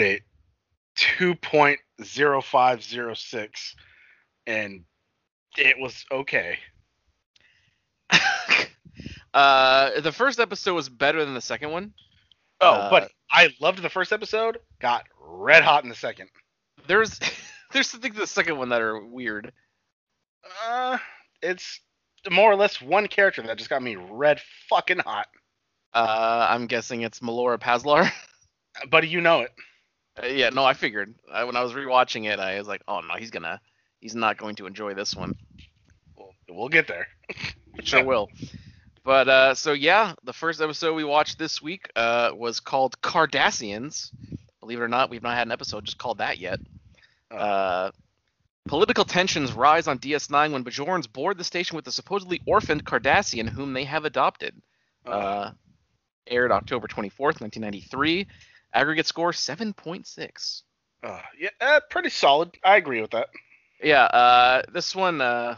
It 2.0506 and it was okay. uh, the first episode was better than the second one. Oh, Uh, but I loved the first episode, got red hot in the second. There's there's things in the second one that are weird. Uh, it's more or less one character that just got me red fucking hot. Uh, I'm guessing it's Melora Pazlar. Buddy, you know it. Uh, yeah, no, I figured. I, when I was rewatching it, I was like, oh no, he's gonna, he's not going to enjoy this one. We'll, we'll get there. Sure will. But uh, so yeah, the first episode we watched this week uh, was called Cardassians. Believe it or not, we've not had an episode just called that yet. Oh. Uh, political tensions rise on DS9 when Bajorans board the station with a supposedly orphaned Cardassian whom they have adopted. Uh, aired October 24th, 1993. Aggregate score 7.6. Uh, yeah, uh, pretty solid. I agree with that. Yeah, uh, this one, uh,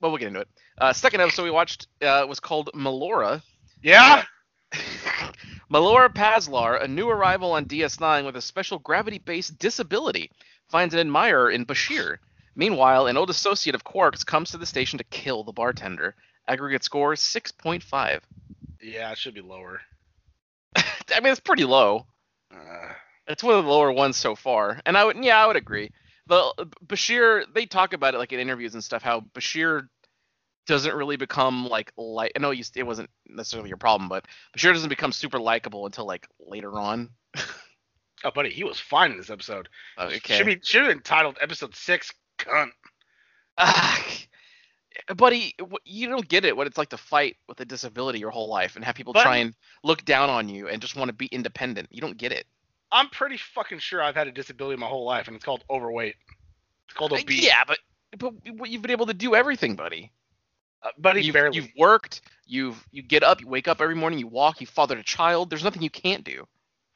well, we'll get into it. Uh, second episode we watched uh, was called Melora. Yeah. Melora Pazlar, a new arrival on DS9 with a special gravity-based disability, finds an admirer in Bashir. Meanwhile, an old associate of Quark's comes to the station to kill the bartender. Aggregate score 6.5. Yeah, it should be lower. I mean, it's pretty low. Uh, It's one of the lower ones so far, and I would, yeah, I would agree. The Bashir, they talk about it like in interviews and stuff, how Bashir doesn't really become like like. I know you, it wasn't necessarily your problem, but Bashir doesn't become super likable until like later on. oh, buddy, he was fine in this episode. Okay. Should be should have been titled episode six. Cunt. Ah, buddy, you don't get it what it's like to fight with a disability your whole life and have people But- try and look down on you and just want to be independent. You don't get it. I'm pretty fucking sure I've had a disability my whole life, and it's called overweight. It's called Uh, obese. Yeah, but but you've been able to do everything, buddy. Uh, buddy, you've, barely. you've worked. You've you get up, you wake up every morning, you walk, you fathered a child. There's nothing you can't do.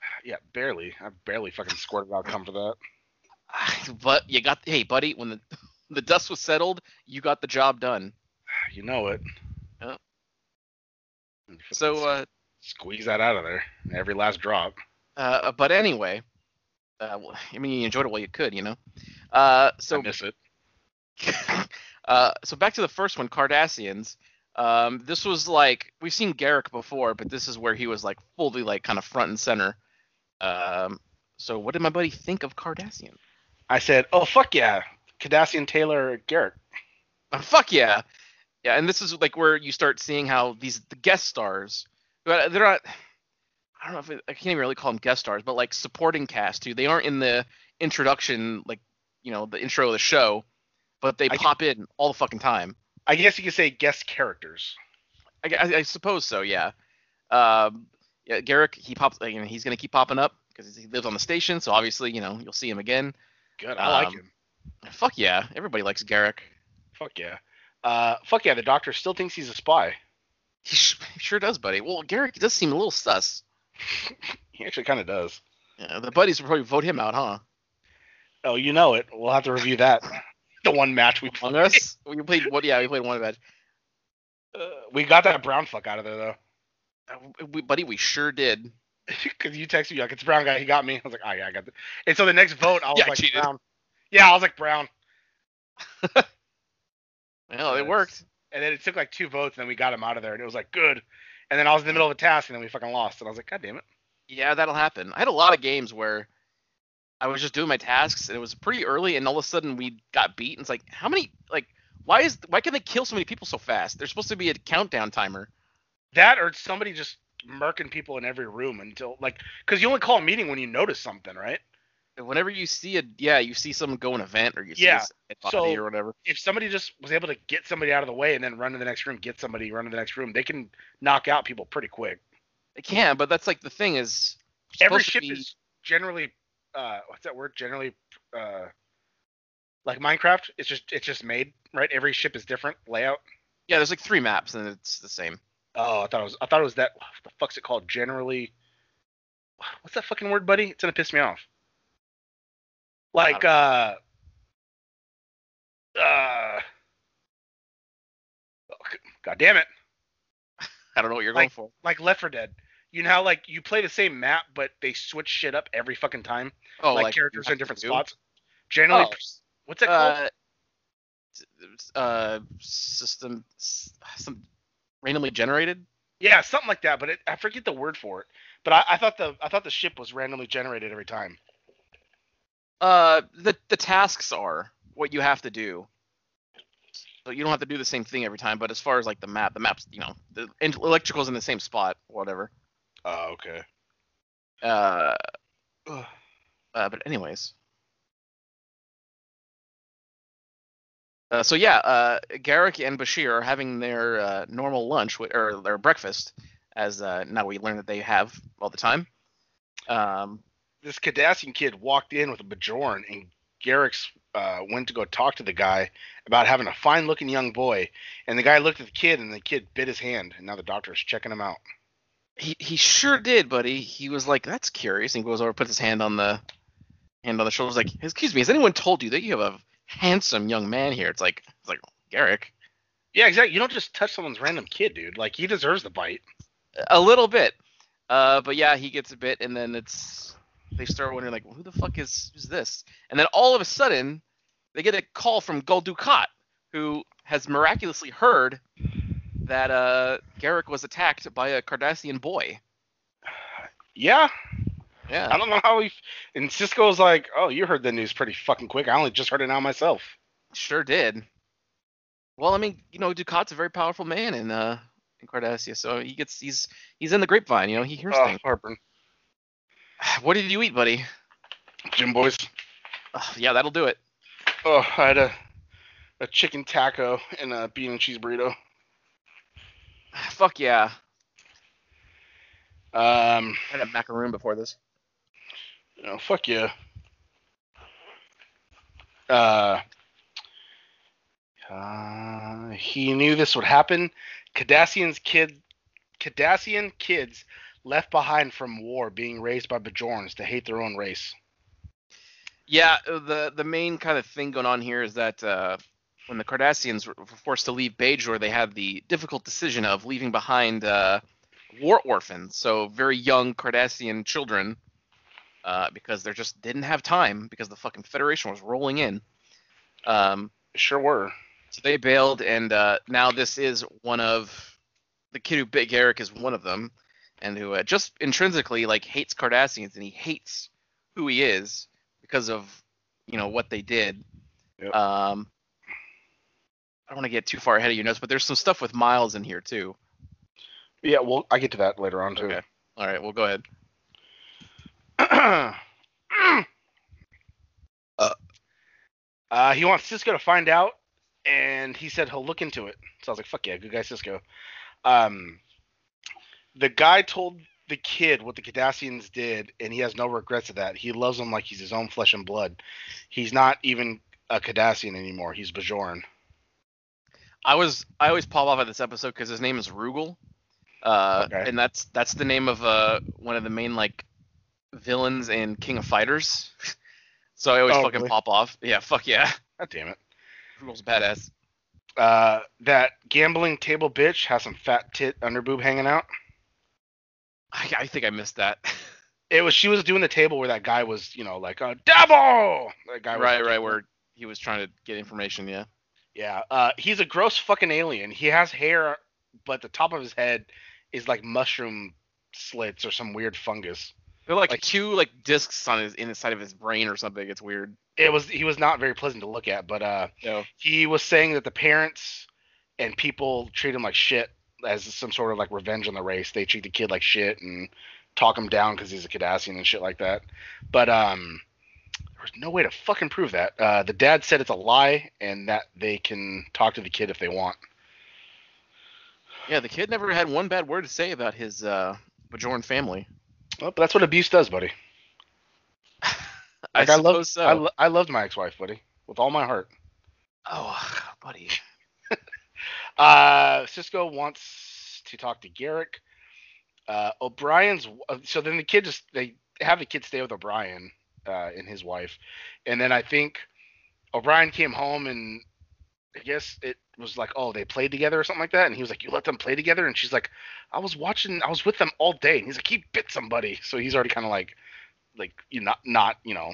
Yeah, barely. I've barely fucking squirted out cum for that. But you got hey, buddy. When the the dust was settled, you got the job done. You know it. Yeah. So uh, squeeze that out of there. Every last drop. uh but anyway, uh, I mean you enjoyed it while you could, you know. Uh, so I miss it. uh, so back to the first one, Cardassians. Um, this was like we've seen Garak before, but this is where he was like fully like kind of front and center. Um, so what did my buddy think of Cardassian? I said, oh fuck yeah, Cardassian tailor Garak. Uh, fuck yeah, yeah. And this is like where you start seeing how these the guest stars, but they're not. I don't know if it, I can't even really call them guest stars, but like supporting cast too. They aren't in the introduction, like you know the intro of the show, but they I- pop in all the fucking time. I guess you could say guest characters. I, I, I suppose so. Yeah. Um, yeah. Garak, he pops. You know, he's gonna keep popping up because he lives on the station. So obviously, you know, you'll see him again. Good, I like Um, him. Fuck yeah, everybody likes Garak. Fuck yeah. Uh, fuck yeah, the doctor still thinks he's a spy. He, sure does, buddy. Well, Garak does seem a little sus. He actually kind of does. Yeah, the buddies will probably vote him out, huh? Oh, you know it. We'll have to review that. the one match we Among played. Us. We played what? Yeah, we played one match. Uh, we got that brown fuck out of there though. Uh, We, buddy, we sure did. Because you texted me like it's a brown guy. He got me. I was like, oh yeah, I got it. And so the next vote, I was Yeah, I like cheated. brown. Yeah, I was like brown. Well, it worked. And then it took like two votes, and then we got him out of there, and it was like good. And then I was in the middle of a task, and then we fucking lost, and I was like, god damn it. Yeah, that'll happen. I had a lot of games where I was just doing my tasks and it was pretty early, and all of a sudden we got beat. And it's like, how many? Like, why is why can they kill so many people so fast? There's supposed to be a countdown timer. That or somebody just murking people in every room until like, because you only call a meeting when you notice something, right? Whenever you see a yeah, you see someone go an event or you see Yeah, so- or whatever. If somebody just was able to get somebody out of the way and then run to the next room, get somebody, run to the next room, they can knock out people pretty quick. They can, but that's like the thing is Every ship be- is generally uh what's that word? Generally uh like Minecraft, it's just it's just made, right? Every ship is different layout. Yeah, there's like three maps and it's the same. Oh, I thought it was I thought it was that what the fuck's it called? Generally what's that fucking word, buddy? It's gonna piss me off. Like uh uh God damn it. I don't know what you're going for. Like Left 4 Dead. You know how like you play the same map but they switch shit up every fucking time? Oh, like, like characters in different spots. Generally Oh. what's that called? Uh, uh, system, some randomly generated. Yeah, something like that, but it, I forget the word for it. But I, I thought the I thought the ship was randomly generated every time. Uh, the the tasks are what you have to do. So you don't have to do the same thing every time. But as far as like the map, the maps, you know, the electrical's in the same spot, whatever. Oh, okay. Uh, uh, but anyways. Uh, so yeah, uh, Garak and Bashir are having their uh, normal lunch wi- or their breakfast, as uh, now we learn that they have all the time. Um, This Cardassian kid walked in with a Bajoran, and Garak's uh, went to go talk to the guy about having a fine-looking young boy. And the guy looked at the kid, and the kid bit his hand. And now the doctor's checking him out. he he sure did, buddy. He was like, "That's curious." And goes over, puts his hand on the hand on the shoulder. Like, "Excuse me, has anyone told you that you have a handsome young man here?" It's like, it's like Garak. Yeah, exactly. You don't just touch someone's random kid, dude. Like he deserves the bite. A little bit. Uh, but yeah, he gets a bit, and then it's they start wondering like, who the fuck is is this? And then all of a sudden, they get a call from Gul Dukat, who has miraculously heard that uh Garak was attacked by a Cardassian boy. Yeah, Yeah. I don't know how he. And Sisko's like, "Oh, you heard the news pretty fucking quick. I only just heard it now myself." Sure did. Well, I mean, you know, Dukat's a very powerful man in uh in Cardassia, so he gets he's he's in the grapevine, you know, he hears Oh, things. heartburn. What did you eat, buddy? Jimboy's. Yeah, that'll do it. Oh, I had a a chicken taco and a bean and cheese burrito. Fuck yeah. Um, I had a macaroon before this. know, fuck yeah. Uh, uh, he knew this would happen. Cardassian's kid, Cardassian kids left behind from war, being raised by Bajorans to hate their own race. Yeah, the the main kind of thing going on here is that uh, when the Cardassians were forced to leave Bajor, they had the difficult decision of leaving behind uh, war orphans, so very young Cardassian children, uh, because they just didn't have time because the fucking Federation was rolling in. Um, Sure were. so they bailed, and uh, now this is one of the kid who bit Garak is one of them, and who uh, just intrinsically like hates Cardassians, and he hates who he is because of you know what they did. Yep. Um, I don't want to get too far ahead of your notes, but there's some stuff with Miles in here too. Yeah, well, I get to that later on too. Okay. All right, well go ahead. uh, he wants Sisko to find out, and he said he'll look into it. So I was like, "Fuck yeah, good guy, Sisko." Um, the guy told the kid what the Cardassians did, and he has no regrets of that. He loves them like he's his own flesh and blood. He's not even a Cardassian anymore. He's Bajoran. I was I always pop off at this episode because his name is Rugal, uh, Okay. and that's that's the name of uh one of the main like villains in King of Fighters. so I always Oh, fucking really? pop off. Yeah, fuck yeah, God damn it. Rugal's badass. Uh, that gambling table bitch has some fat tit underboob hanging out. I, I think I missed that. It was she was doing the table where that guy was, you know, like a devil. That guy was right, right, where he was trying to get information. Yeah. Yeah, uh, he's a gross fucking alien. He has hair, but the top of his head is like mushroom slits or some weird fungus. They're like, Like- two like discs on his inside of his brain or something. It's weird. It was he was not very pleasant to look at, but uh, No. he was saying that the parents and people treat him like shit as some sort of like revenge on the race. They treat the kid like shit and talk him down because he's a Cardassian and shit like that. But um, there's no way to fucking prove that. Uh, the dad said it's a lie and that they can talk to the kid if they want. Yeah, the kid never had one bad word to say about his uh Bajoran family. Well, but that's what abuse does, buddy. I Like, I, suppose love, so. I, lo- I loved my ex-wife, buddy, with all my heart. oh, buddy. Uh, Sisko wants to talk to Garak. Uh, O'Brien's. uh, So then the kid just they have the kid stay with O'Brien uh, and his wife, and then I think O'Brien came home and I guess it was like, oh, they played together or something like that, and he was like, you let them play together, and she's like, I was watching, I was with them all day, and he's like, he bit somebody, so he's already kind of like, like you not not you know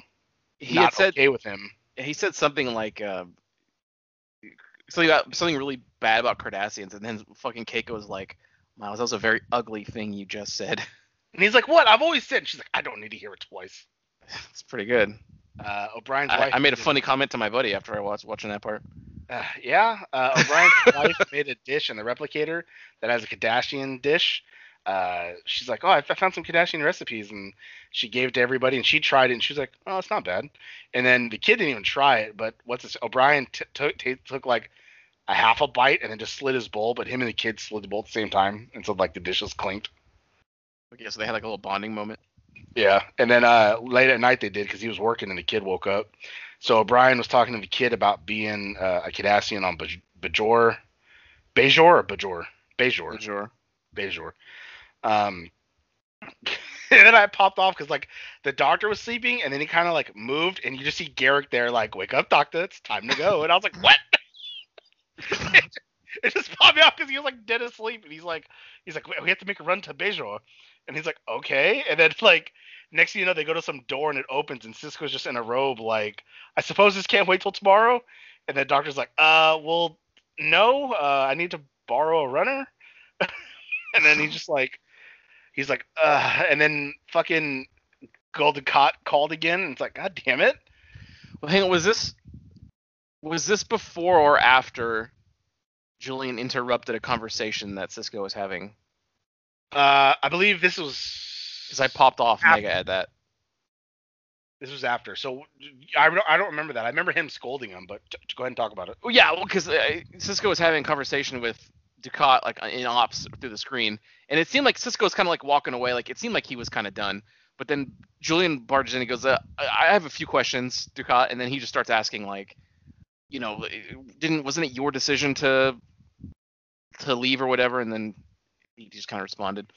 He not said okay with him. he said something like uh, something about something really bad about Cardassians, and then fucking Keiko was like, "Miles, that was a very ugly thing you just said." And he's like, what? I've always said. She's like, I don't need to hear it twice. it's pretty good. Uh, O'Brien's I, wife. I made a funny comment to my buddy after I watched watching that part. Uh, yeah, uh, O'Brien's wife made a dish in the replicator that has a Cardassian dish. Uh, she's like, oh, I found some Cardassian recipes, and she gave it to everybody, and she tried it, and she's like, oh, it's not bad. And then the kid didn't even try it, but what's this? O'Brien t- took t- took like a half a bite and then just slid his bowl, but him and the kid slid the bowl at the same time, and so like the dishes clinked. Okay, so they had like a little bonding moment. Yeah, and then uh, late at night they did because he was working and the kid woke up. So O'Brien was talking to the kid about being uh, a Cardassian on Baj- Bajor, Bajor or Bajor, Bajor, Sure. Bajor. Um, and then I popped off because like the doctor was sleeping and then he kind of like moved and you just see Garak there like, wake up, doctor, it's time to go. And I was like, what? it just popped me off because he was like dead asleep and he's like, he's like, we have to make a run to Bajor. And he's like, okay. And then like next thing you know, they go to some door and it opens and Sisko's just in a robe like, I suppose this can't wait till tomorrow. And the doctor's like, uh, well, no, uh, I need to borrow a runner. and then he's just like, he's like, uh, and then fucking Gul Dukat called again, and it's like, God damn it. Well, hang on. Was this was this before or after Julian interrupted a conversation that Sisko was having? Uh, I believe this was Because I popped off After. mega at that. this was after. So I don't, I don't remember that. I remember him scolding him, but t- go ahead and talk about it. Well, yeah, well, because uh, Sisko was having a conversation with Dukat like in ops through the screen, and it seemed like Sisko was kind of like walking away. Like it seemed like he was kind of done. But then Julian barges in and goes, uh, I I have a few questions, Dukat, and then he just starts asking like, you know, didn't wasn't it your decision to to leave or whatever? And then he just kind of responded,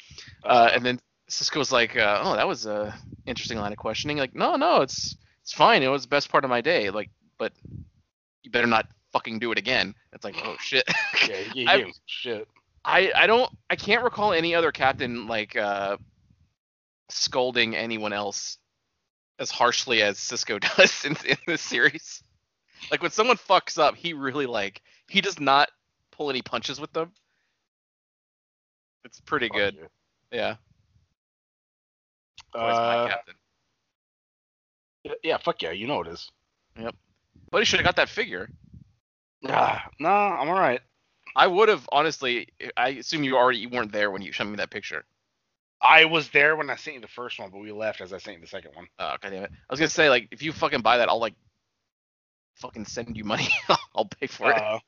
uh, and then Sisko's like, uh, oh, that was a interesting line of questioning. Like, no, no, it's it's fine. It was the best part of my day. Like, but you better not fucking do it again. It's like, oh shit. yeah, he I- gave him some shit. I I don't I can't recall any other captain like uh scolding anyone else as harshly as Sisko does in, in this series. Like when someone fucks up, he really like he does not pull any punches with them. It's pretty Fuck good. you. Yeah. Always my Uh, captain. yeah, fuck yeah, you know it is. Yep. But he should have got that figure. Ah, no, I'm all right. I would have honestly. I assume you already you weren't there when you showed me that picture. I was there when I sent you the first one, but we left as I sent you the second one. Oh, god damn it. I was gonna say like if you fucking buy that, I'll like fucking send you money. I'll pay for it. Uh,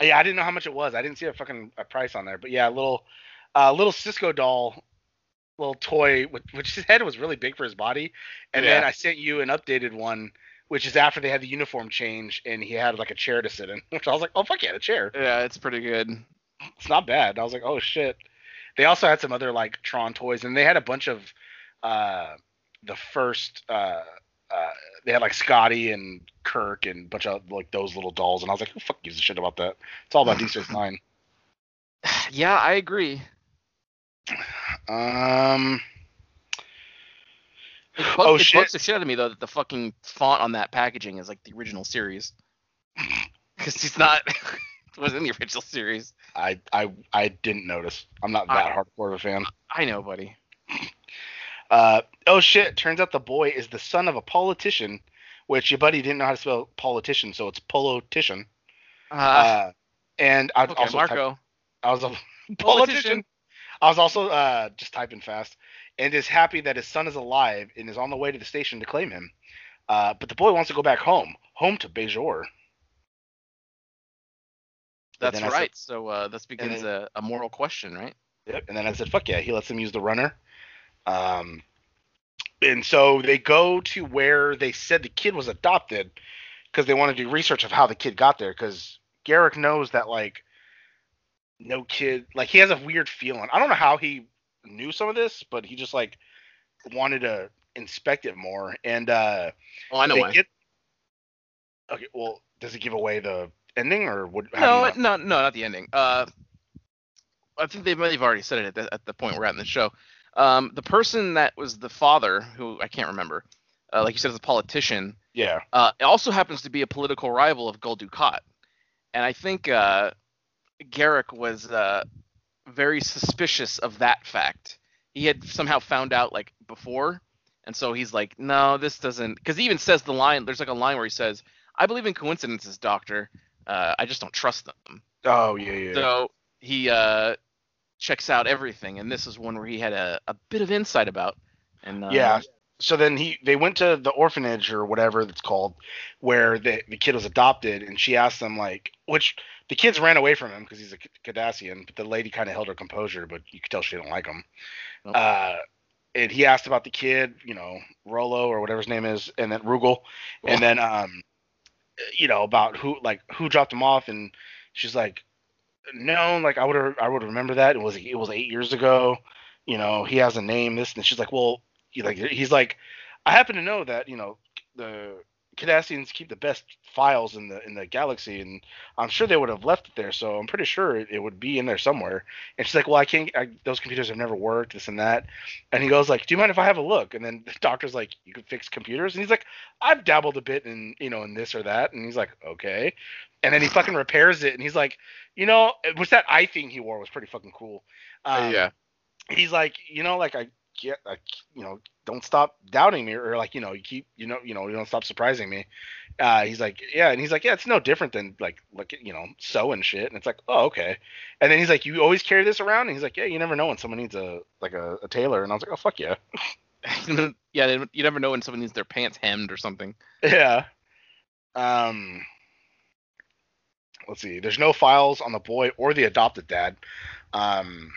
yeah, I didn't know how much it was. I didn't see a fucking a price on there, but yeah, a little, uh, little Sisko doll, little toy, which, which his head was really big for his body. And then I sent you an updated one, which is after they had the uniform change, and he had like a chair to sit in, which I was like, oh fuck yeah, a chair. Yeah, it's pretty good. It's not bad. I was like, oh shit. They also had some other like Tron toys, and they had a bunch of, uh, the first, uh. Uh, they had like Scotty and Kirk and a bunch of like those little dolls, and I was like, "Who the fuck gives a shit about that?" It's all about D Space Nine. Yeah, I agree. Um. It, bug, Oh, it shit. bugs the shit out of me though that the fucking font on that packaging is like the original series. Because he's not. it was in the original series. I I I didn't notice. I'm not that hardcore of a fan. I know, buddy. Uh oh shit! Turns out the boy is the son of a politician, which your buddy didn't know how to spell politician, so it's politician. Uh, Uh, and I okay, also typed- Marco. I was a Politician. politician. I was also uh just typing fast, and is happy that his son is alive and is on the way to the station to claim him. Uh, but the boy wants to go back home, home to Bajor. That's I said- right. so uh, this begins then- a, a moral question, right? Yep. And then I said, "Fuck yeah!" He lets him use the runner. Um, and so they go to where they said the kid was adopted because they want to do research of how the kid got there because Garak knows that like no kid like he has a weird feeling. I don't know how he knew some of this, but he just like wanted to inspect it more and uh Oh, I know why. get- okay, well, does it give away the ending or would No, you know? no, no, not the ending. Uh, I think they might have already said it at the, at the point we're at in the show. Um, the person that was the father, who I can't remember, uh, like you said, is a politician. Yeah, Uh, it also happens to be a political rival of Gul Dukat, and I think uh, Garak was uh, very suspicious of that fact. He had somehow found out like before, and so he's like, "No, this doesn't." Because he even says the line. There's like a line where he says, "I believe in coincidences, Doctor. Uh, I just don't trust them." Oh yeah, yeah. So he uh, checks out everything, and this is one where he had a, a bit of insight about. And uh, yeah. So then he they went to the orphanage or whatever that's called, where the the kid was adopted, and she asked them like, which the kids ran away from him because he's a Cardassian, but the lady kind of held her composure, but you could tell she didn't like him. Nope. Uh, and he asked about the kid, you know, Rolo or whatever his name is, and then Rugal, and then um, you know about who like who dropped him off, and she's like, no, like I would I would remember that. It was it was eight years ago. You know, he has a name. This and she's like, well, he, like he's like, I happen to know that you know the Cardassians keep the best files in the in the galaxy, and I'm sure they would have left it there. So I'm pretty sure it, it would be in there somewhere. And she's like, well, I can't. I, those computers have never worked. This and that. And he goes like, do you mind if I have a look? And then the doctor's like, you can fix computers. And he's like, I've dabbled a bit in you know in this or that. And he's like, okay. And then he fucking repairs it, and he's like, you know, which that eye thing he wore was pretty fucking cool. Um, yeah. he's like, you know, like I get, I, you know, don't stop doubting me, or like, you know, you keep, you know, you know, you don't stop surprising me. Uh, he's like, yeah, and he's like, yeah, it's no different than like, like, you know, sewing shit, and it's like, oh, okay. And then he's like, you always carry this around, and he's like, yeah, you never know when someone needs a like a, a tailor, and I was like, oh, fuck yeah, yeah, they- you never know when someone needs their pants hemmed or something. yeah. Um, let's see. There's no files on the boy or the adopted dad. Um,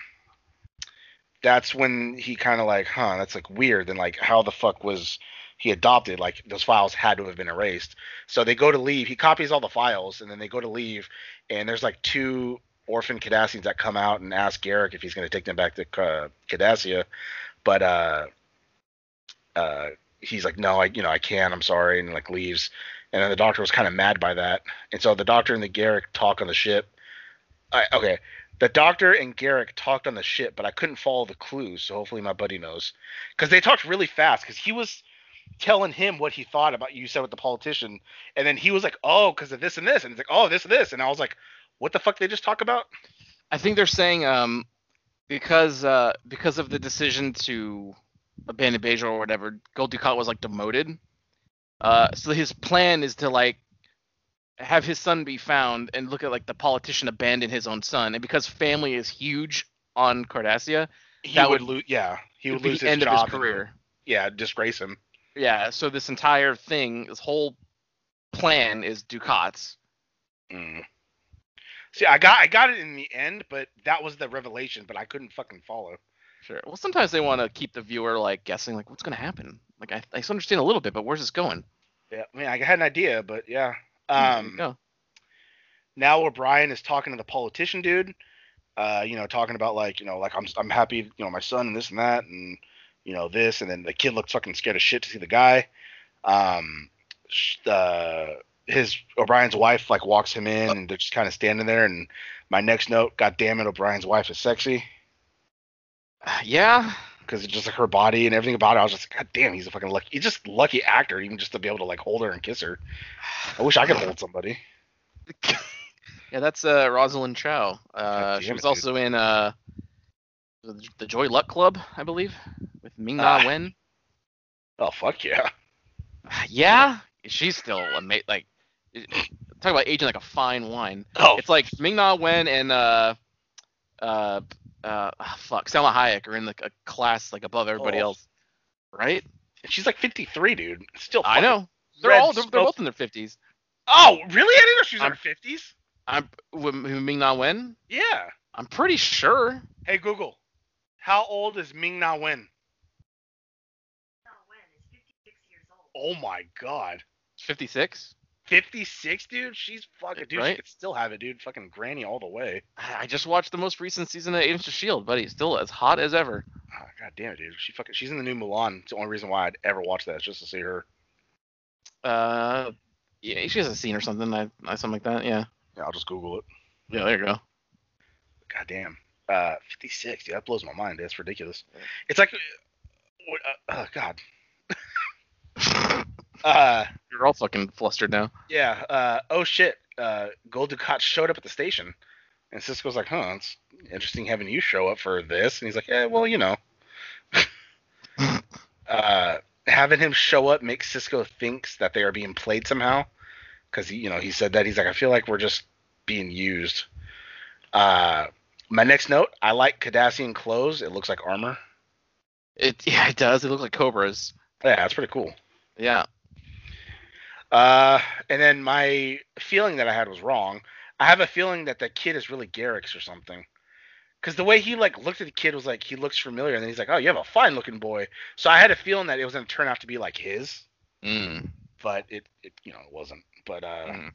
that's when he kind of like, huh, that's like weird. And like, how the fuck was he adopted? Like, those files had to have been erased. So they go to leave. He copies all the files, and then they go to leave. And there's like two orphan Cardassians that come out and ask Garak if he's going to take them back to uh, Cardassia, but uh, uh, he's like, no, I, you know, I can't. I'm sorry, and like leaves. And then the doctor was kind of mad by that. And so the doctor and the Garak talk on the ship. I, okay, the doctor and Garak talked on the ship, but I couldn't follow the clues. So hopefully my buddy knows, because they talked really fast. Because he was telling him what he thought about you said with the politician, and then he was like, oh, because of this and this, and he's like, oh, this and this, and I was like, what the fuck they just talk about? I think they're saying um because uh because of the decision to abandon Bajor or whatever, Gul Dukat was like demoted. Uh, so his plan is to like have his son be found and look at like the politician abandon his own son, and because family is huge on Cardassia, He That would, would- lose, yeah, he would lose his end of job his and- career. yeah, disgrace him. Yeah, so this entire thing, this whole plan is Dukat's. Mm. See, I got I got it in the end, but that was the revelation. But I couldn't fucking follow. Sure. Well, sometimes they want to keep the viewer like guessing, like what's gonna happen. Like I, I understand a little bit, but where's this going? Yeah, I mean, I had an idea, but yeah. Um, go. now O'Brien is talking to the politician dude. Uh, you know, talking about like, you know, like I'm I'm happy, you know, my son and this and that, and you know this, and then the kid looks fucking scared as shit to see the guy. Um, uh, his O'Brien's wife like walks him in, and they're just kind of standing there. And my next note, God damn it, O'Brien's wife is sexy. Yeah. Because it's just like her body and everything about it. I was just like, God damn, he's a fucking lucky. He's just lucky actor, even just to be able to like hold her and kiss her. I wish I could hold somebody. Yeah, that's uh, Rosalind Chao. Uh, she it, was dude. also in uh, the, Joy Luck Club, I believe, with Ming Na Ah. Wen. Oh fuck yeah. Yeah, she's still amazing. Like, it- talk about aging like a fine wine. Oh, It's like Ming Na Wen and uh, uh, uh, ah, fuck, Salma Hayek are in like a class like above everybody Oh. else, right? she's like 53, dude. Still, I know. They're all they're, they're both in their fifties. Oh, really? I didn't know she was in I'm- her 50s. I'm with, with Ming Na Wen. Yeah. I'm pretty sure. Hey Google, how old is Ming Na Wen? Oh my god. 56. 56, dude. She's fucking dude. She could still have it, dude. Fucking granny all the way. I just watched the most recent season of Agents of Shield, buddy. Still as hot as ever. Oh, god damn it, dude. She fucking. She's in the new Mulan. It's the only reason why I'd ever watch that is just to see her. Uh, yeah, she has a scene or something. I, I something like that. Yeah. Yeah, I'll just Google it. Yeah, there you go. God damn. Uh, 56, dude. That blows my mind. That's ridiculous. It's like, uh, what, uh, oh god. Uh, You're all fucking flustered now. yeah. Uh, oh shit. Uh, Gul Dukat showed up at the station, and Sisko's like, huh, it's interesting having you show up for this. And he's like, yeah, well, you know. uh, having him show up makes Sisko thinks that they are being played somehow, because you know, he said that he's like, I feel like we're just being used. Uh, my next note, I like Cardassian clothes. It looks like armor. It yeah, it does. It looks like cobras. Yeah, that's pretty cool. Yeah. Uh, and then my feeling that I had was wrong. I have a feeling that the kid is really Garak's or something. Because the way he like looked at the kid was like he looks familiar, and then he's like, "Oh, you have a fine looking boy." So I had a feeling that it was gonna turn out to be like his, Mm. but it, it you know, it wasn't. But uh, Mm.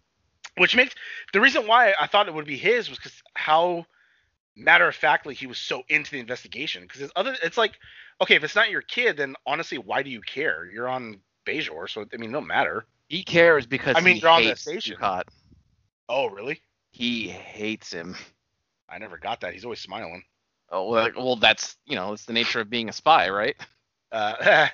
which makes the reason why I thought it would be his was because how matter of factly he was so into the investigation. Because other, it's like, okay, if it's not your kid, then honestly, why do you care? You're on Bajor, so I mean, no matter. He cares because I mean, he they're on the station. Dukat. Oh, really? He hates him. I never got that. He's always smiling. Oh well, well, that's you know, it's the nature of being a spy, right? Uh,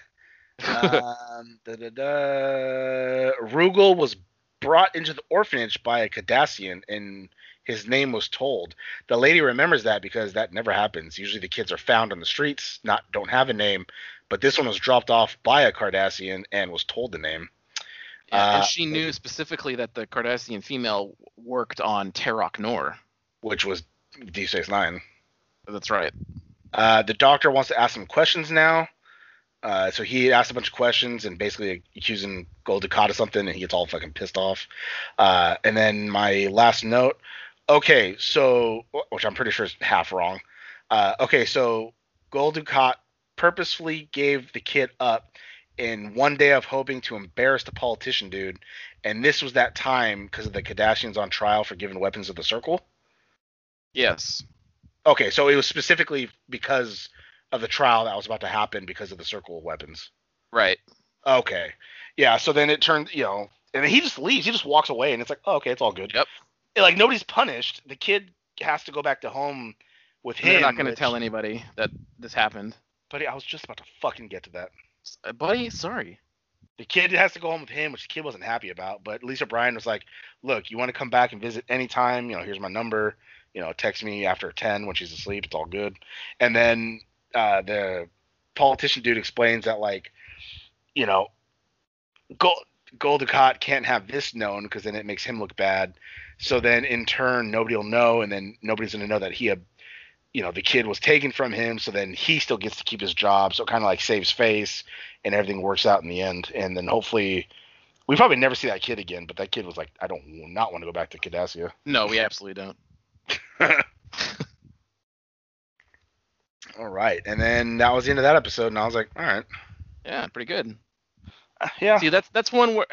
um, da, da, da. Rugal was brought into the orphanage by a Cardassian, and his name was told. The lady remembers that because that never happens. Usually, the kids are found on the streets, not don't have a name. But this one was dropped off by a Cardassian and was told the name. Yeah, Uh, and she knew specifically that the Cardassian female worked on Terok Nor. which was d-9 That's right. Uh, the doctor wants to ask some questions now. Uh, so he asks a bunch of questions and basically accusing Gul Dukat of something, and he gets all fucking pissed off. Uh, and then my last note. Okay, so which I'm pretty sure is half wrong. Uh, okay, so Gul Dukat purposefully gave the kid up in one day of hoping to embarrass the politician dude, and this was that time because of the Cardassians on trial for giving weapons of the Circle. Yes. Okay, so it was specifically because of the trial that was about to happen because of the circle of weapons. Right. Okay. Yeah, so then it turned, you know, and then he just leaves. He just walks away, and it's like, oh, okay, it's all good. Yep. Like nobody's punished. The kid has to go back to home with And him. They're not going to tell anybody that this happened. But I was just about to fucking get to that. Uh, Buddy, sorry. The kid has to go home with him, which the kid wasn't happy about. But Lisa Bryan was like, "Look, you want to come back and visit anytime? You know, here's my number. You know, text me after ten when she's asleep. It's all good." And then uh, the politician dude explains that like, you know, Gold Goldicott can't have this known because then it makes him look bad. So then in turn, nobody will know, and then nobody's gonna know that he had, you know, the kid was taken from him. So then he still gets to keep his job. So it kind of like saves face, and everything works out in the end. And then hopefully, we probably never see that kid again. But that kid was like, I don't not want to go back to Cardassia. No, we absolutely don't. All right, and then that was the end of that episode, and I was like, all right, Yeah, pretty good. Uh, yeah. See, that's that's one where.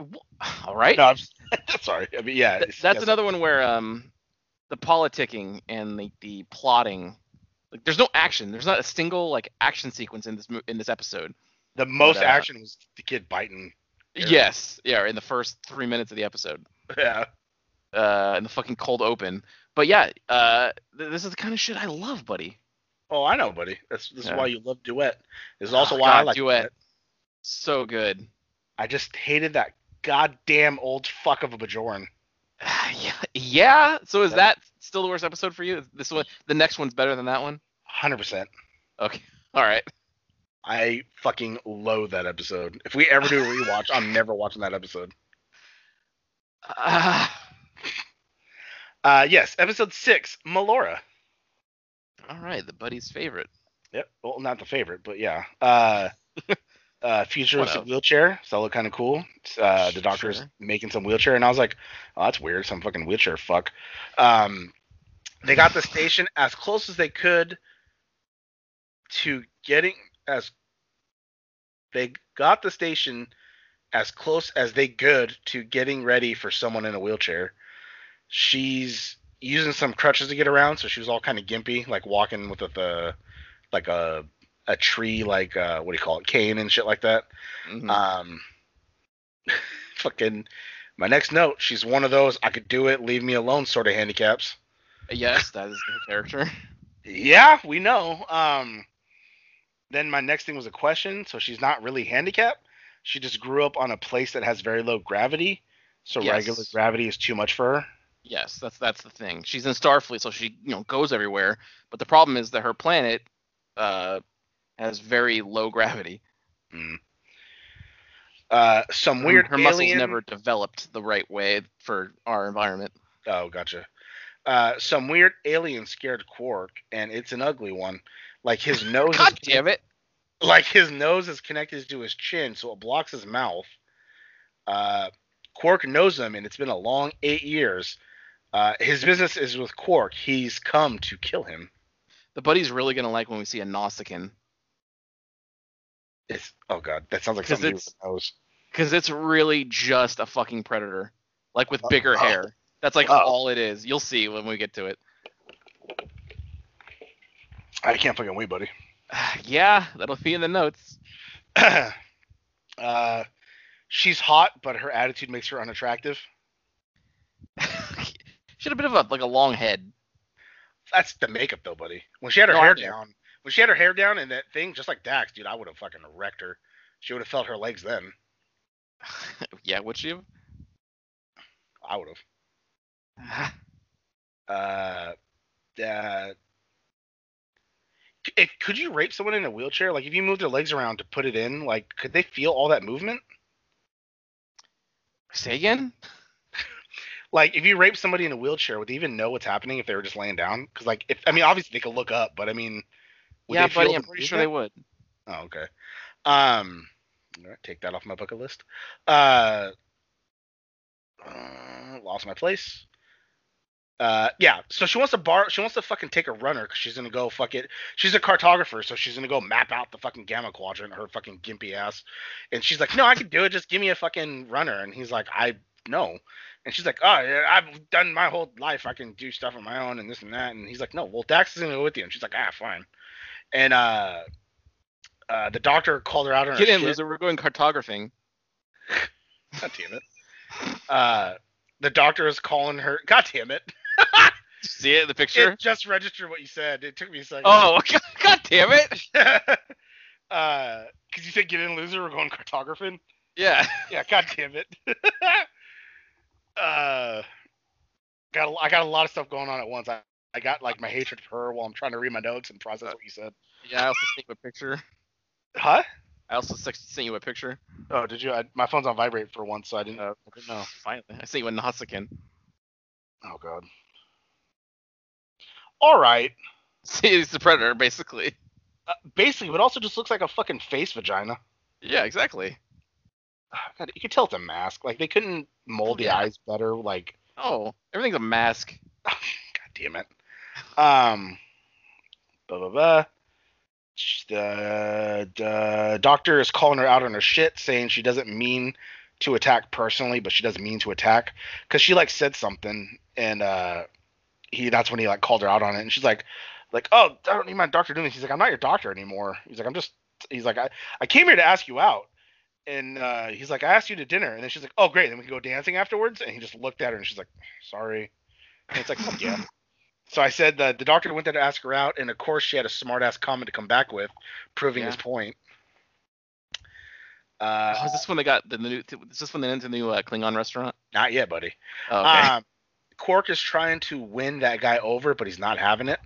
All right. No, I'm sorry. I mean, yeah, Th- that's yes. another one where um, the politicking and the, the plotting, like there's no action. There's not a single like action sequence in this mo- in this episode. The most But, uh, action was the kid biting. Yes, yeah, in the first three minutes of the episode, Yeah. uh, in the fucking cold open. But yeah, uh, th- this is the kind of shit I love, buddy. Oh, I know, buddy. That's this Yeah. is why you love duet. This is also Oh, why I God, like Duet. So good. I just hated that goddamn old fuck of a Bajoran. Yeah, yeah. So is that still the worst episode for you? This one, the next one's better than that one. Hundred percent. Okay, all right. I fucking loathe that episode. If we ever do a rewatch, I'm never watching that episode. Uh, Uh, yes, episode six, Melora. all right, the buddy's favorite. Yep. Well, not the favorite, but yeah. Uh, uh, futuristic wheelchair. So that looked kind of cool. Uh, the doctor's Sure. making some wheelchair, and I was like, oh, that's weird. Some fucking wheelchair fuck. Um, they got the station as close as they could to getting as they got the station as close as they could to getting ready for someone in a wheelchair. She's using some crutches to get around, so she was all kind of gimpy, like walking with a, the like a a tree, like uh, what do you call it, cane and shit like that. Mhm. Um, fucking. My next note, she's one of those I could do it, leave me alone sort of handicaps. yes, that is her character. Yeah, we know. Um, then my next thing was a question. So she's not really handicapped. She just grew up on a place that has very low gravity. So Yes. regular gravity is too much for her. Yes, that's that's the thing. She's in Starfleet, so she you know goes everywhere. But the problem is that her planet uh, has very low gravity. Uh, some weird her, muscles alien. never developed the right way for our environment. Oh, gotcha. Uh, some weird alien scared Quark, and it's an ugly one. Like his nose. is God damn it! like his nose is connected to his chin, so it blocks his mouth. Uh, Quark knows him, and it's been a long eight years. Uh, his business is with Quark. He's come to kill him. The buddy's really gonna like when we see a Nausicaan It's oh god, that sounds like something it's- the because it's really just a fucking predator, like with bigger Oh. hair. That's like Oh. all it is. You'll see when we get to it. I can't fucking wait, buddy. yeah, that'll be in the notes. uh, she's hot, but her attitude makes her unattractive. she had a bit of a like a long head. That's the makeup, though, buddy. When she had her No, hair down, when she had her hair down and that thing, just like Dax, dude, I would have fucking wrecked her. She would have felt her legs then. yeah, would she? have? I would have. uh, uh, if, could you rape someone in a wheelchair? Like, if you moved their legs around to put it in, like, could they feel all that movement? Say again? Like, if you rape somebody in a wheelchair, would they even know what's happening if they were just laying down? Because, like, if I mean, obviously they could look up, but I mean, would yeah, buddy, I'm pretty sure they would. Oh, okay. Um, all right, take that off my bucket list. Uh, uh lost my place. Uh, yeah. So she wants to bar. She wants to fucking take a runner because she's gonna go fuck it. She's a cartographer, so she's gonna go map out the fucking gamma quadrant. Her fucking gimpy ass. And she's like, "No, I can do it. Just give me a fucking runner." And he's like, "I no." And she's like, "Oh, yeah, I've done my whole life. I can do stuff on my own and this and that." And he's like, "No, well, Dax is gonna go with you." And she's like, "Ah, fine." And uh, uh, the doctor called her out on her Get in, shit. loser. We're going cartographing. God damn it. Uh, the doctor is calling her. God damn it. See it in the picture? It just registered what you said. It took me a second. Oh, God, God damn it! uh, because you said get in, loser. We're going cartographing. Yeah. Yeah. God damn it. uh, got a, I got a lot of stuff going on at once. I, I got like my hatred for her while I'm trying to read my notes and process what you said. Yeah, I also sent you a picture. Huh? I also sent you a picture. Oh, did you? I, my phone's on vibrate for once, so I didn't. Uh, I didn't know. Finally, I sent you a Nausicaan. Oh god. All right. See, he's the predator, basically. Uh, basically, but also just looks like a fucking face vagina. Yeah, exactly. God, you could tell it's a mask. Like they couldn't mold the Yeah. eyes better. Like, Oh, everything's a mask. God damn it. Um, blah blah blah. The, the doctor is calling her out on her shit, saying she doesn't mean to attack personally, but she doesn't mean to attack because she like said something, and uh, he that's when he like called her out on it, and she's like, like, oh, I don't need my doctor doing this. He's like, I'm not your doctor anymore. He's like, I'm just. He's like, I, I came here to ask you out. And uh, he's like, I asked you to dinner, and then she's like, "Oh, great, then we can go dancing afterwards." And he just looked at her, and she's like, "Sorry." And it's like, yeah." So I said that the doctor went there to ask her out, and of course she had a smart ass comment to come back with, proving Yeah. his point. Oh, Uh, is this when they got the new? Is this when they went to the new uh, Klingon restaurant? not yet, buddy. Oh, okay. Um, Quark is trying to win that guy over, but he's not having it.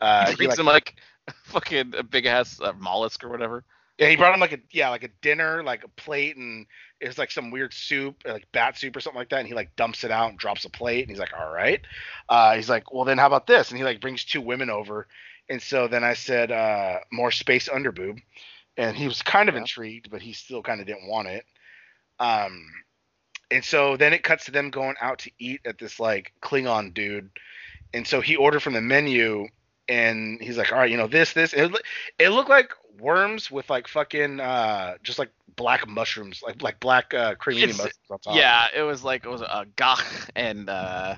Uh, he he, like, him like fucking a big ass uh, mollusk or whatever. Yeah, he brought him like a yeah, like a dinner, like a plate, and it was like some weird soup, like bat soup or something like that. And he like dumps it out and drops a plate, and he's like, "All right." Uh, he's like, "Well, then how about this?" And he like brings two women over, and so then I said, uh, "More space underboob," and he was kind of Yeah. intrigued, but he still kind of didn't want it. Um, and so then it cuts to them going out to eat at this like Klingon dude, and so he ordered from the menu and he's like, all right, you know this, this. It, it looked like worms with like fucking uh, just like black mushrooms, like like black uh, cremini It's- mushrooms on top. Yeah, it was like it was uh, gagh and uh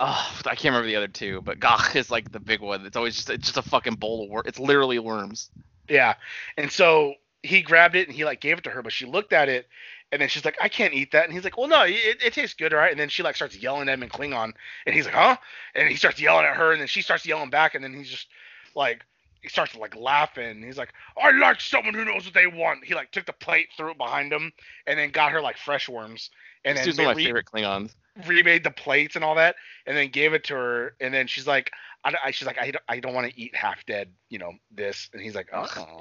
oh I can't remember the other two, but gagh is like the big one. It's always just it's just a fucking bowl of worms. It's literally worms. Yeah. And so he grabbed it and he like gave it to her, but she looked at it and then she's like, I can't eat that. And he's like, Well, no, it, it tastes good, all right. And then she like starts yelling at him in Klingon, and he's like, Huh? And he starts yelling at her, and then she starts yelling back, and then he's just like. He starts like laughing. He's like, "I like someone who knows what they want." He like took the plate, threw it behind him, and then got her like fresh worms, and this then one of my re- favorite Klingons. remade the plates and all that, and then gave it to her, and then she's like, I, I- she's like, I, don't- I don't want to eat half dead, you know, this, and he's like, oh,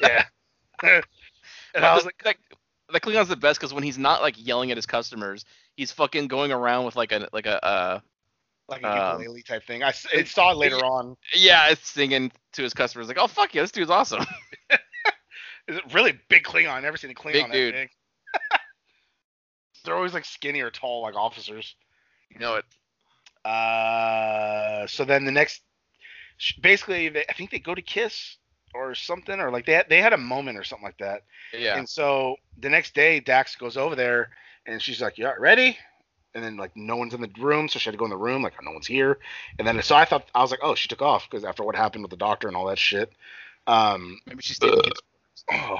Yeah. yeah. and I was like, like, the Klingon's the best because when he's not like yelling at his customers, he's fucking going around with like a like a uh like a Um, ukulele type thing. I it saw it later on. yeah, it's singing to his customers like, oh fuck yeah, this dude's awesome. Is it really big Klingon? I've never seen a Klingon Big that dude. big. They're always like skinny or tall, like officers. you know it. Uh, so then the next, basically, they, I think they go to kiss or something, or like they had, they had a moment or something like that. Yeah. And so the next day, Dax goes over there, and she's like, "Yeah, ready?" And then like no one's in the room, so she had to go in the room, like no one's here. And then so I thought I was like, "Oh, she took off," because after what happened with the doctor and all that shit. Um, Maybe she's kids. oh,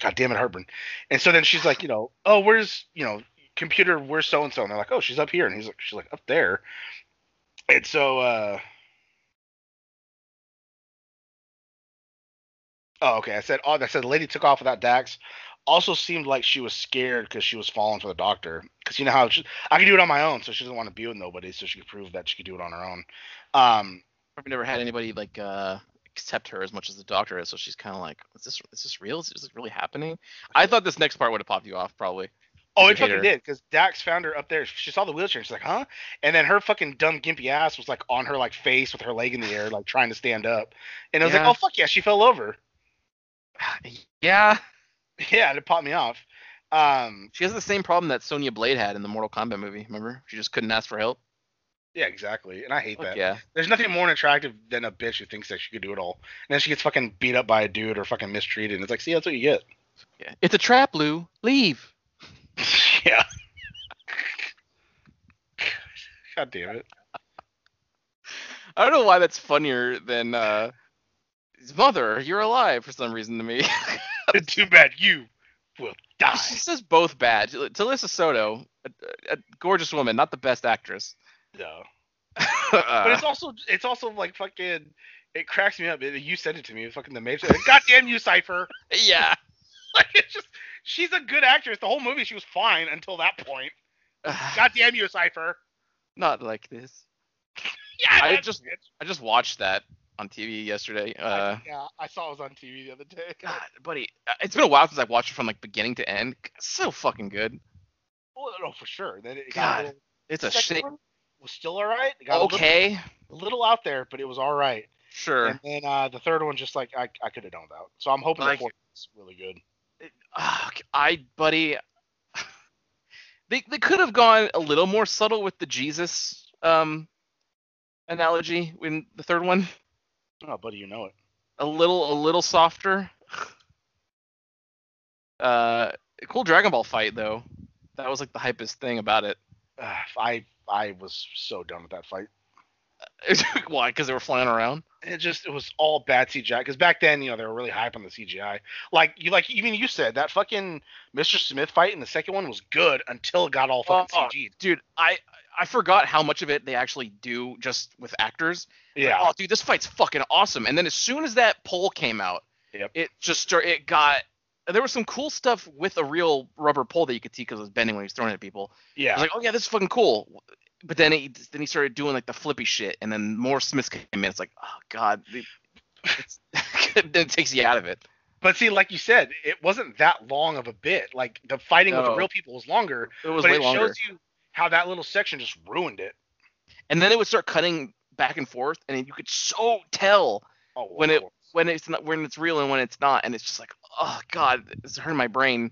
god damn it, heartburn. And so then she's like, you know, oh, where's you know, computer, where's so and so? And they're like, oh, she's up here, and he's like, she's like up there. And so, uh, oh, okay, I said, oh, I said the lady took off without Dax. Also seemed like she was scared because she was falling for the doctor. Because you know how she, I can do it on my own, so she doesn't want to be with nobody, so she could prove that she could do it on her own. Um, I've never had anybody like uh accept her as much as the doctor is, so she's kind of like, is this is this real? Is this really happening? I thought this next part would have popped you off probably. Oh, it fucking her. did because Dax found her up there. She saw the wheelchair. And she's like, "Huh?" And then her fucking dumb gimpy ass was like on her like face with her leg in the air, like trying to stand up. And I was Yeah. like, "Oh fuck yeah!" She fell over. Yeah, Yeah, it popped me off. Um, she has the same problem that Sonya Blade had in the Mortal Kombat movie. Remember? She just couldn't ask for help. yeah, exactly. And I hate Fuck that. yeah. There's nothing more attractive than a bitch who thinks that she could do it all, and then she gets fucking beat up by a dude or fucking mistreated. And it's like, see, that's what you get. Yeah. It's a trap, Lou. Leave. yeah. God damn it. I don't know why that's funnier than uh mother, you're alive for some reason to me. Too bad you will die. she says both bad. Talisa Soto, a, a gorgeous woman, not the best actress. No. But it's also it's also like fucking it cracks me up. It- You said it to me, fucking the major. Like, God damn you, Cypher! yeah. Like it's just she's a good actress. The whole movie she was fine until that point. God damn you, Cypher! not like this. Yeah, I just- it. I just watched that on TV yesterday. Uh, yeah, I saw it was on TV the other day. God, buddy, uh, it's been a while since I've watched it from like beginning to end. So fucking good. Oh no, for sure. Then it got God, a little, It's a shit. was still all right. It got a little- Okay, a little, out there, but it was all right. sure. And then uh, the third one, just like I, I could have done without. So I'm hoping Like- the fourth is really good. Ah, I, buddy, they they could have gone a little more subtle with the Jesus um analogy in the third one. Oh, buddy, you know it. A little a little softer. Uh, cool Dragon Ball fight though. That was like the hypest thing about it. Uh, I I was so done with that fight. Why? Because they were flying around. it just it was all bad CGI because back then you know they were really hype on the CGI. Like you like even you said that fucking Mr. Smith fight in the second one was good until it got all fucking Oh, CG'd. Dude, I I forgot how much of it they actually do just with actors. Like, Yeah, oh, dude, this fight's fucking awesome. And then as soon as that pole came out, Yep. it just start, it got. There was some cool stuff with a real rubber pole that you could see because it was bending when he was throwing it at people. I yeah. was like, oh yeah, this is fucking cool. But then he then he started doing like the flippy shit, and then more Smiths came in. It's like, oh god, then it takes you out of it. but see, like you said, it wasn't that long of a bit. Like the fighting with the real people was longer, It was but way it longer. shows you how that little section just ruined it. And then it would start cutting back and forth, and you could so tell Oh, When it- when it's not when it's real and when it's not, and it's just like, oh god, it's hurting my brain.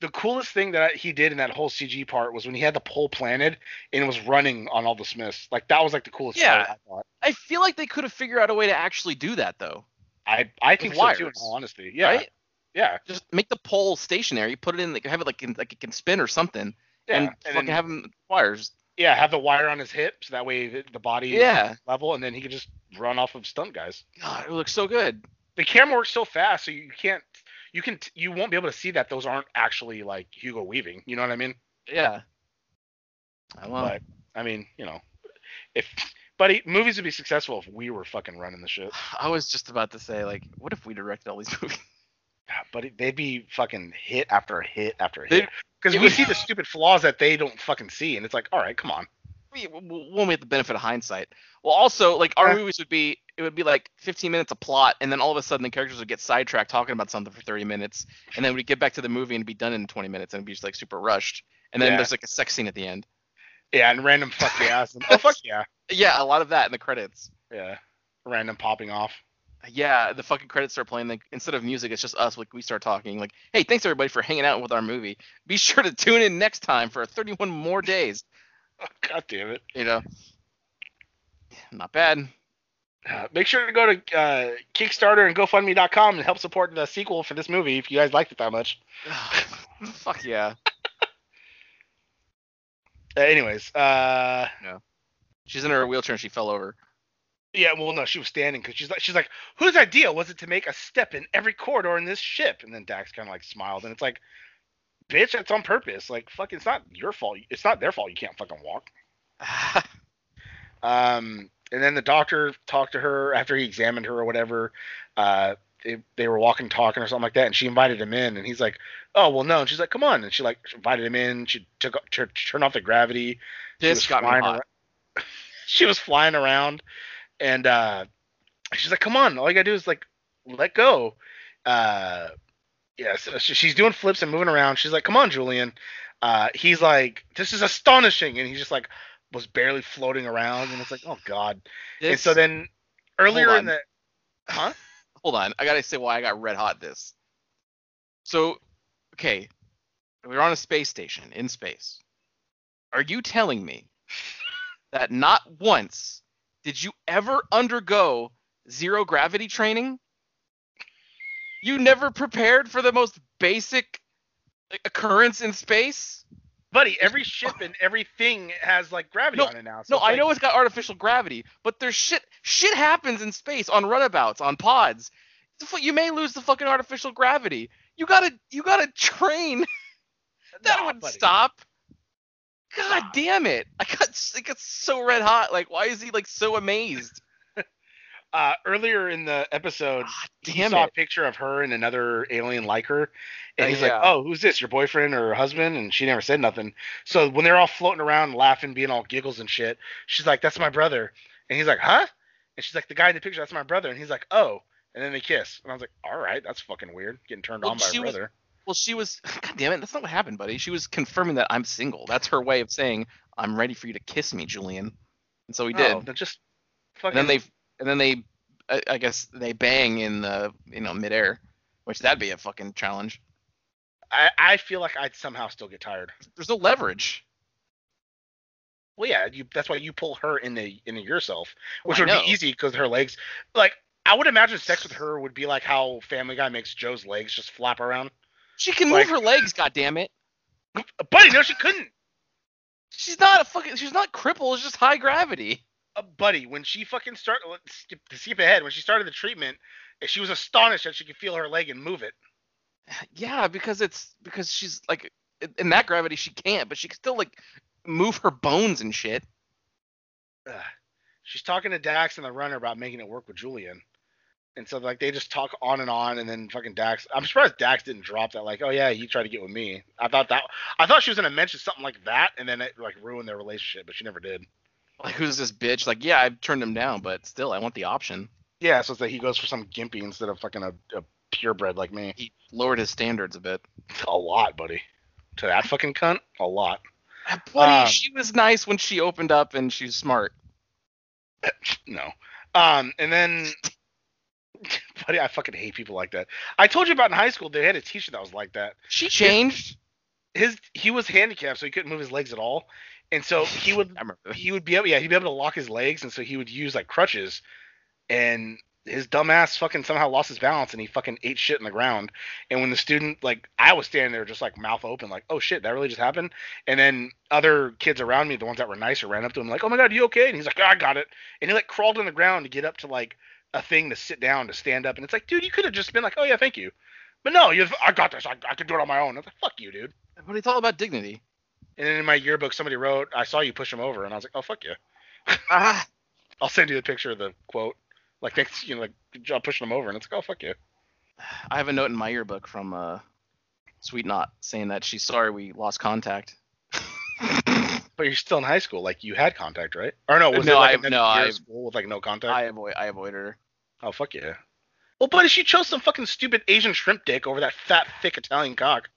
the coolest thing that he did in that whole CG part was when he had the pole planted and was running on all the Smiths. Like that was like the coolest Yeah. part. I thought. I feel like they could have figured out a way to actually do that though. I I think With so too. In all honesty, yeah, Right? yeah, Just make the pole stationary, put it in, like, have it like in, like it can spin or something, yeah. and, And, fucking then, have him wires. yeah, have the wire on his hip so that way the, the body is Yeah. level, and then he could just run off of stunt guys. God, it looks so good. The camera works so fast, so you can't, you can, you won't be able to see that those aren't actually like Hugo Weaving. You know what I mean? Yeah. I well, But I mean, you know, if buddy, movies would be successful if we were fucking running the shit. I was just about to say, like, what if we directed all these movies? Yeah, But it- they'd be fucking hit after hit after hit. Because we see the stupid flaws that they don't fucking see, and it's like, all right, come on. we when we have the benefit of hindsight. Well, also like our Yeah. movies would be it would be like 15 minutes of plot, and then all of a sudden the characters would get sidetracked talking about something for 30 minutes, and then we'd get back to the movie and be done in 20 minutes, and it'd be just like super rushed. And then Yeah. there's like a sex scene at the end. Yeah, and random fuck the ass. And, oh fuck yeah, Yeah, a lot of that in the credits. yeah, random popping off. Yeah, the fucking credits start playing. Like instead of music, it's just us. Like we start talking. Like, hey, thanks everybody for hanging out with our movie. Be sure to tune in next time for 31 more days. God damn it. You know, not bad. Uh, make sure to go to uh, Kickstarter and GoFundMe.com and help support the sequel for this movie if you guys liked it that much. Fuck yeah. Uh, anyways, uh, She's in her wheelchair and she fell over. Yeah, well, no, she was standing because she's like, she's like, whose idea was it to make a step in every corridor in this ship? And then Dax kind of like smiled, and it's like, bitch, that's on purpose. Like, fuck, it's not your fault. It's not their fault. You can't fucking walk. Um, and then the doctor talked to her after he examined her or whatever. Uh, they, they were walking, talking or something like that, and she invited him in, and he's like, "Oh well, no." And she's like, "Come on," and she like invited him in. She took tur- turned off the gravity. She this was got me hot. around- she was flying around, and uh, she's like, "Come on, all you gotta do is like let go." Uh, yeah, so she- she's doing flips and moving around. She's like, "Come on, Julian." Uh, he's like, "This is astonishing," and he's just like was barely floating around, and it's like, "Oh God." and so then earlier in on. the huh? hold on, I gotta say why I got red hot this. So, okay, we're on a space station in space. Are you telling me that not once did you ever undergo zero gravity training? You never prepared for the most basic occurrence in space? Buddy, every ship and everything has like gravity No, on it now. So No, I like- know it's got artificial gravity, but there's shit. Shit happens in space on runabouts, on pods. You may lose the fucking artificial gravity. You gotta, you gotta train. That Nah, wouldn't buddy. stop. God damn it! I got, s- I got so red hot. Like, why is he like so amazed? Uh, earlier in the episode, he saw a picture of her and another alien like her, and Uh, he's yeah. like, "Oh, who's this? Your boyfriend or husband?" And she never said nothing. So when they're all floating around, laughing, being all giggles and shit, she's like, "That's my brother," and he's like, "Huh?" And she's like, "The guy in the picture, that's my brother," and he's like, "Oh." And then they kiss, and I was like, "All right, that's fucking weird, getting turned Well, on by a brother." Well, she was. God damn it! That's not what happened, buddy. She was confirming that I'm single. That's her way of saying I'm ready for you to kiss me, Julian. And so he did. Oh, then just fucking. and then they and then they I, I guess they bang in the you know midair, which that'd be a fucking challenge. I, I feel like I'd somehow still get tired. There's no leverage. Well, yeah, you, that's why you pull her into into yourself, which I would be easy because her legs. Like I would imagine sex with her would be like how Family Guy makes Joe's legs just flap around. She can Like- move her legs. God damn it! Buddy, no, she couldn't. She's not a fucking. She's not crippled. It's just high gravity. Uh, buddy, when she fucking started skip, to skip ahead, when she started the treatment, eh, she was astonished that she could feel her leg and move it. Yeah, because it's because she's like in- that gravity she can't, but she can still like move her bones and shit. Ugh. She's talking to Dax and the runner about making it work with Julian. And so like they just talk on and on and then fucking Dax I'm surprised Dax didn't drop that like, oh yeah, he tried to get with me. I thought that I thought she was gonna mention something like that and then it like ruined their relationship, but she never did. Like who's this bitch? Like yeah, I turned him down, but still I want the option. Yeah, so it's like he goes for some gimpy instead of fucking a, a purebred like me. He lowered his standards a bit. A lot, buddy. To that fucking cunt, a lot. Buddy, Um, she was nice when she opened up and she's smart. No. Um, and then, buddy, I fucking hate people like that. I told you about in high school they had a teacher that was like that. She changed. his he was handicapped, so he couldn't move his legs at all, and so he would I remember. that. he would be able yeah he'd be able to lock his legs, and so he would use like crutches, and his dumbass fucking somehow lost his balance and he fucking ate shit in the ground. And when the student like I was standing there just like mouth open, like oh shit that really just happened. And then other kids around me, the ones that were nicer, ran up to him like oh my god you okay? And he's like oh, I got it. And he like crawled on the ground to get up to like a thing to sit down to stand up. And it's like dude you could have just been like oh yeah thank you. But no, you I got this. I, I could do it on my own. I was like, fuck you, dude. But it's all about dignity. And then in my yearbook, somebody wrote, I saw you push him over. And I was like, oh, fuck you. Ah, I'll send you the picture of the quote. Like, thanks, you know, like, good job pushing him over. And it's like, oh, fuck you. I have a note in my yearbook from uh, Sweet Knot saying that she's sorry we lost contact. But you're still in high school. Like, you had contact, right? Or no, was No, it like I- no, I- school with, like, no contact? I avoid I avoided her. Oh, fuck yeah. Well, buddy, she chose some fucking stupid Asian shrimp dick over that fat, thick Italian cock.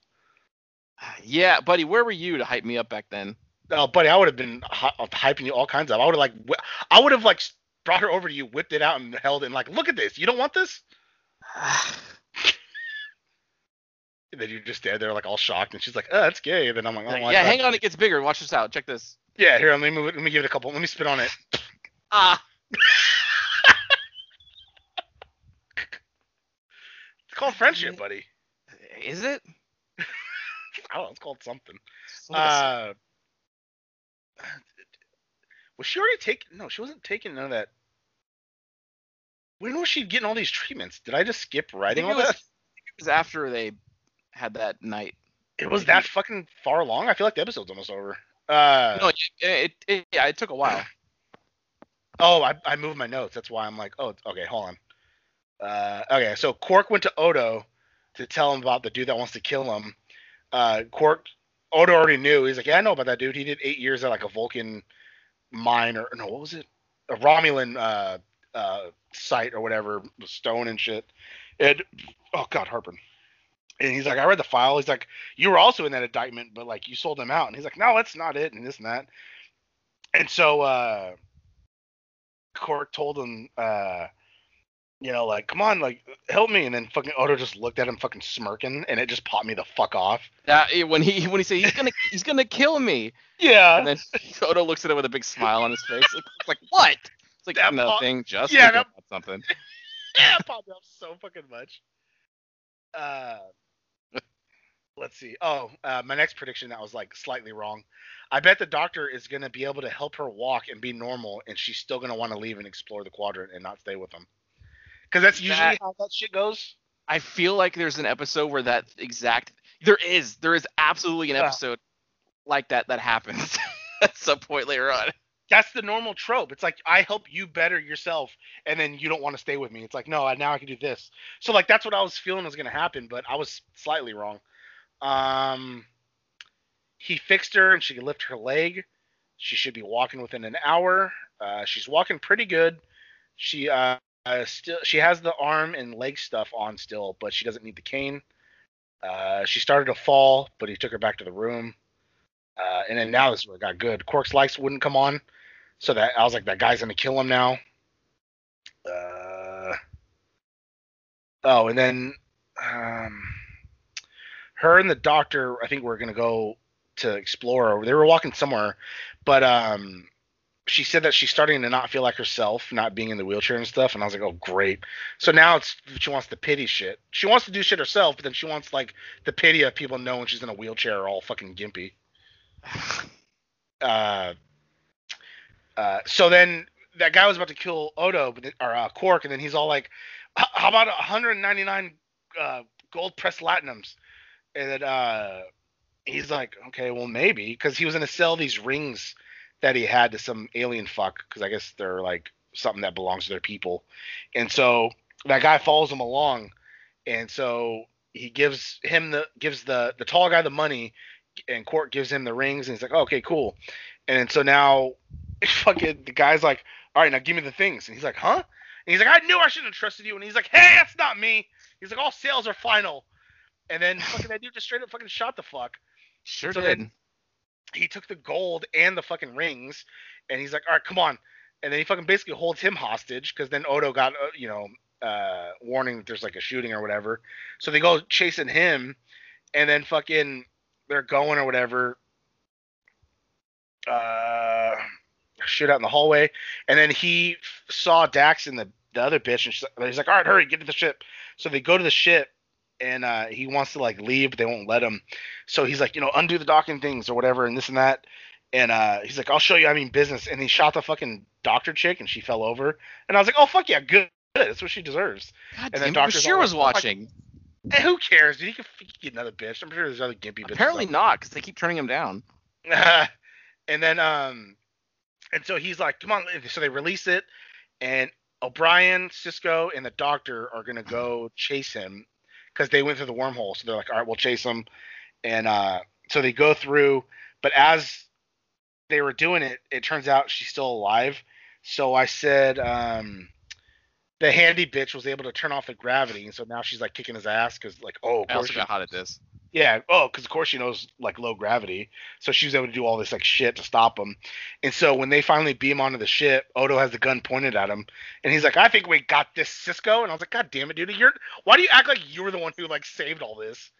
Yeah, buddy, where were you to hype me up back then? Oh, buddy, I would have been hy- hyping you all kinds of. I would have like, I would have like brought her over to you, whipped it out, and held it, and like, look at this. You don't want this? And then you just stand there like all shocked, and she's like, "Oh, that's gay." And then I'm like, "Oh yeah, hang on, it gets bigger. Watch this out. Check this. Yeah, here, let me move it. Let me give it a couple. Let me spit on it. Ah, It's called friendship, buddy. is it? I don't know. It's called something. It's like Uh, was she already taking? No, she wasn't taking none of that. When was she getting all these treatments? Did I just skip writing all was, that? it was after they had that night. It was that fucking far along. I feel like the episode's almost over. Uh, No, it, it, it yeah, it took a while. Oh, I, I moved my notes. That's why I'm like, oh, okay, hold on. Uh, okay, so Quark went to Odo to tell him about the dude that wants to kill him. Uh, Quark, Odo already knew. He's like, yeah, I know about that dude. He did eight years at like a Vulcan mine or no, what was it? A Romulan uh, uh, site or whatever, stone and shit. And oh god, Harper. And he's like, I read the file. He's like, you were also in that indictment, but like you sold them out. And he's like, no, that's not it, and this and that. And so uh, Quark told him, uh, you know, like, come on, like, help me. And then fucking Odo just looked at him, fucking smirking, and it just popped me the fuck off. That eh, when he when he said he's gonna he's gonna kill me, Yeah. and then Odo looks at him with a big smile on his face. Like, it's like what? It's like That pop- nothing, just yeah, that- about something. yeah, it popped me up so fucking much. Uh, let's see. Oh, uh, my next prediction that was like slightly wrong. I bet the doctor is gonna be able to help her walk and be normal, and she's still gonna want to leave and explore the quadrant and not stay with him. Because that's usually That- how that shit goes. I feel like there's an episode where that exact there is there is absolutely an Yeah. episode like that that happens at some point later on. That's the normal trope. It's like I help you better yourself, and then you don't want to stay with me. It's like no, I- now I can do this. So like that's what I was feeling was gonna happen, but I was slightly wrong. Um, he fixed her and she could lift her leg. She should be walking within an hour. Uh, she's walking pretty good. She uh, uh still she has the arm and leg stuff on still, but she doesn't need the cane. Uh, she started to fall, but he took her back to the room. Uh, and then now this is where it got good. Quark's lights wouldn't come on, so that I was like, that guy's gonna kill him now. Uh, oh, and then um, her and the doctor, I think we're gonna go to explore. They were walking somewhere, but um, she said that she's starting to not feel like herself, not being in the wheelchair and stuff. And I was like, oh great. So now it's she wants the pity shit. She wants to do shit herself, but then she wants like the pity of people knowing she's in a wheelchair, all fucking gimpy. Uh, uh, so then that guy was about to kill Odo, but or uh, Quark, and then he's all like, "How about 199 uh, gold pressed latinums?" And then uh, he's like, "Okay, well maybe," because he was gonna sell these rings that he had to some alien fuck, because I guess they're like something that belongs to their people. And so that guy follows him along, and so he gives him the gives the the tall guy the money, and Quark gives him the rings, and he's like, oh, "Okay, cool." And so now, fucking the guy's like, "All right, now give me the things," and he's like, "Huh?" And he's like, "I knew I shouldn't have trusted you." And he's like, "Hey, that's not me." He's like, "All sales are final." And then fucking that dude just straight up fucking shot the fuck Sure So did. then- he took the gold and the fucking rings, and he's like, "All right, come on." And then he fucking basically holds him hostage because then Odo got, uh, you know, uh, warning that there's like a shooting or whatever. So they go chasing him, and then fucking they're going or whatever. Uh, shit out in the hallway, and then he f- saw Dax and the the other bitch, and she's, he's like, "All right, hurry, get to the ship." So they go to the ship, and uh, he wants to like leave, but they won't let him. So he's like, you know, undo the docking things or whatever, and this and that. And uh, he's like, I'll show you. I mean, business. And he shot the fucking doctor chick, and she fell over. And I was like, oh fuck yeah, good. That's what she deserves. God And then Doctor's Bashir was like, watching. And who cares? Dude, he could get another bitch. I'm sure there's other gimpy bitches. Apparently not, because they keep turning him down. and then um and so he's like come on so they release it and o'brien Sisko and the doctor are gonna go chase him because they went through the wormhole so they're like all right we'll chase them. and uh so they go through but as they were doing it it turns out she's still alive so i said um the handy bitch was able to turn off the gravity and so now she's like kicking his ass because like oh I also got hot at this. Yeah. Oh, because of course she knows like low gravity, so she was able to do all this like shit to stop him. And so when they finally beam onto the ship, Odo has the gun pointed at him, and he's like, "I think we got this, Sisko." And I was like, "God damn it, dude! You're why do you act like you were the one who like saved all this?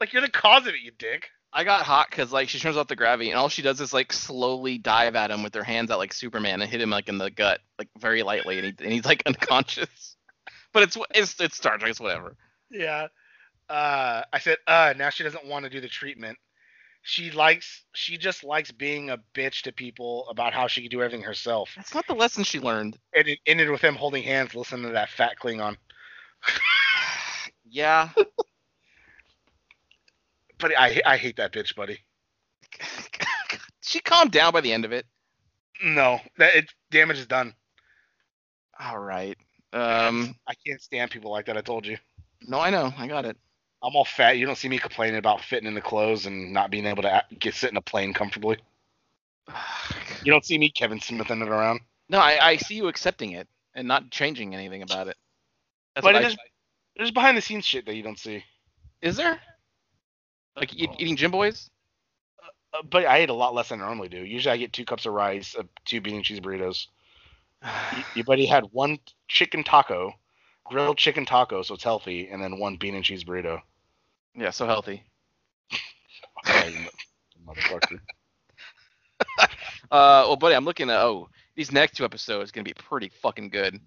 Like you're the cause of it, you dick." I got hot because like she turns off the gravity and all she does is like slowly dive at him with her hands out like Superman and hit him like in the gut like very lightly and, he, and he's like unconscious. But it's it's it's Star Trek, it's whatever. Yeah. Uh, I said, uh, now she doesn't want to do the treatment. She likes, she just likes being a bitch to people about how she can do everything herself. That's not the lesson she learned. And it ended with them holding hands, listening to that fat Klingon. Yeah. But I, I hate that bitch, buddy. she calmed down by the end of it. No, that it damage is done. All right. Um. I can't stand people like that. I told you. No, I know. I got it. I'm all fat. You don't see me complaining about fitting in the clothes and not being able to get sit in a plane comfortably. You don't see me Kevin Smithing it around. No, I, I see you accepting it and not changing anything about it. That's But it I, is- There's behind the scenes shit that you don't see. is there? Like eat, eating Jimboy's? Uh, but I ate a lot less than I normally do. Usually I get two cups of rice, uh, two bean and cheese burritos. Your buddy had one chicken taco, grilled chicken taco, so it's healthy, and then one bean and cheese burrito. Yeah, so healthy. Motherfucker. Uh, well, buddy, I'm looking at oh these next two episodes are gonna be pretty fucking good.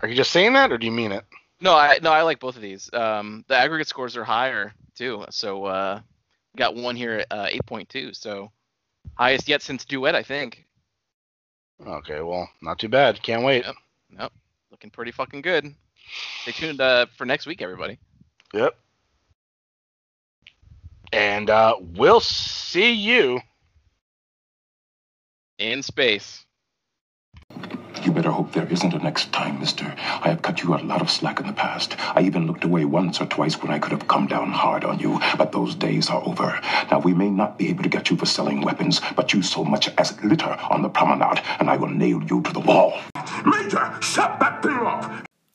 Are you just saying that, or do you mean it? No, I no, I like both of these. Um, the aggregate scores are higher too. So uh, got one here at uh, 8.2. So highest yet since Duet, I think. Okay, well, not too bad. Can't wait. Yep. Nope, looking pretty fucking good. Stay tuned uh, for next week, everybody. Yep. And uh, we'll see you. In space. You better hope there isn't a next time, mister. I have cut you a lot of slack in the past. I even looked away once or twice when I could have come down hard on you, but those days are over. Now, we may not be able to get you for selling weapons, but you so much as litter on the promenade, and I will nail you to the wall. Major, shut that thing off!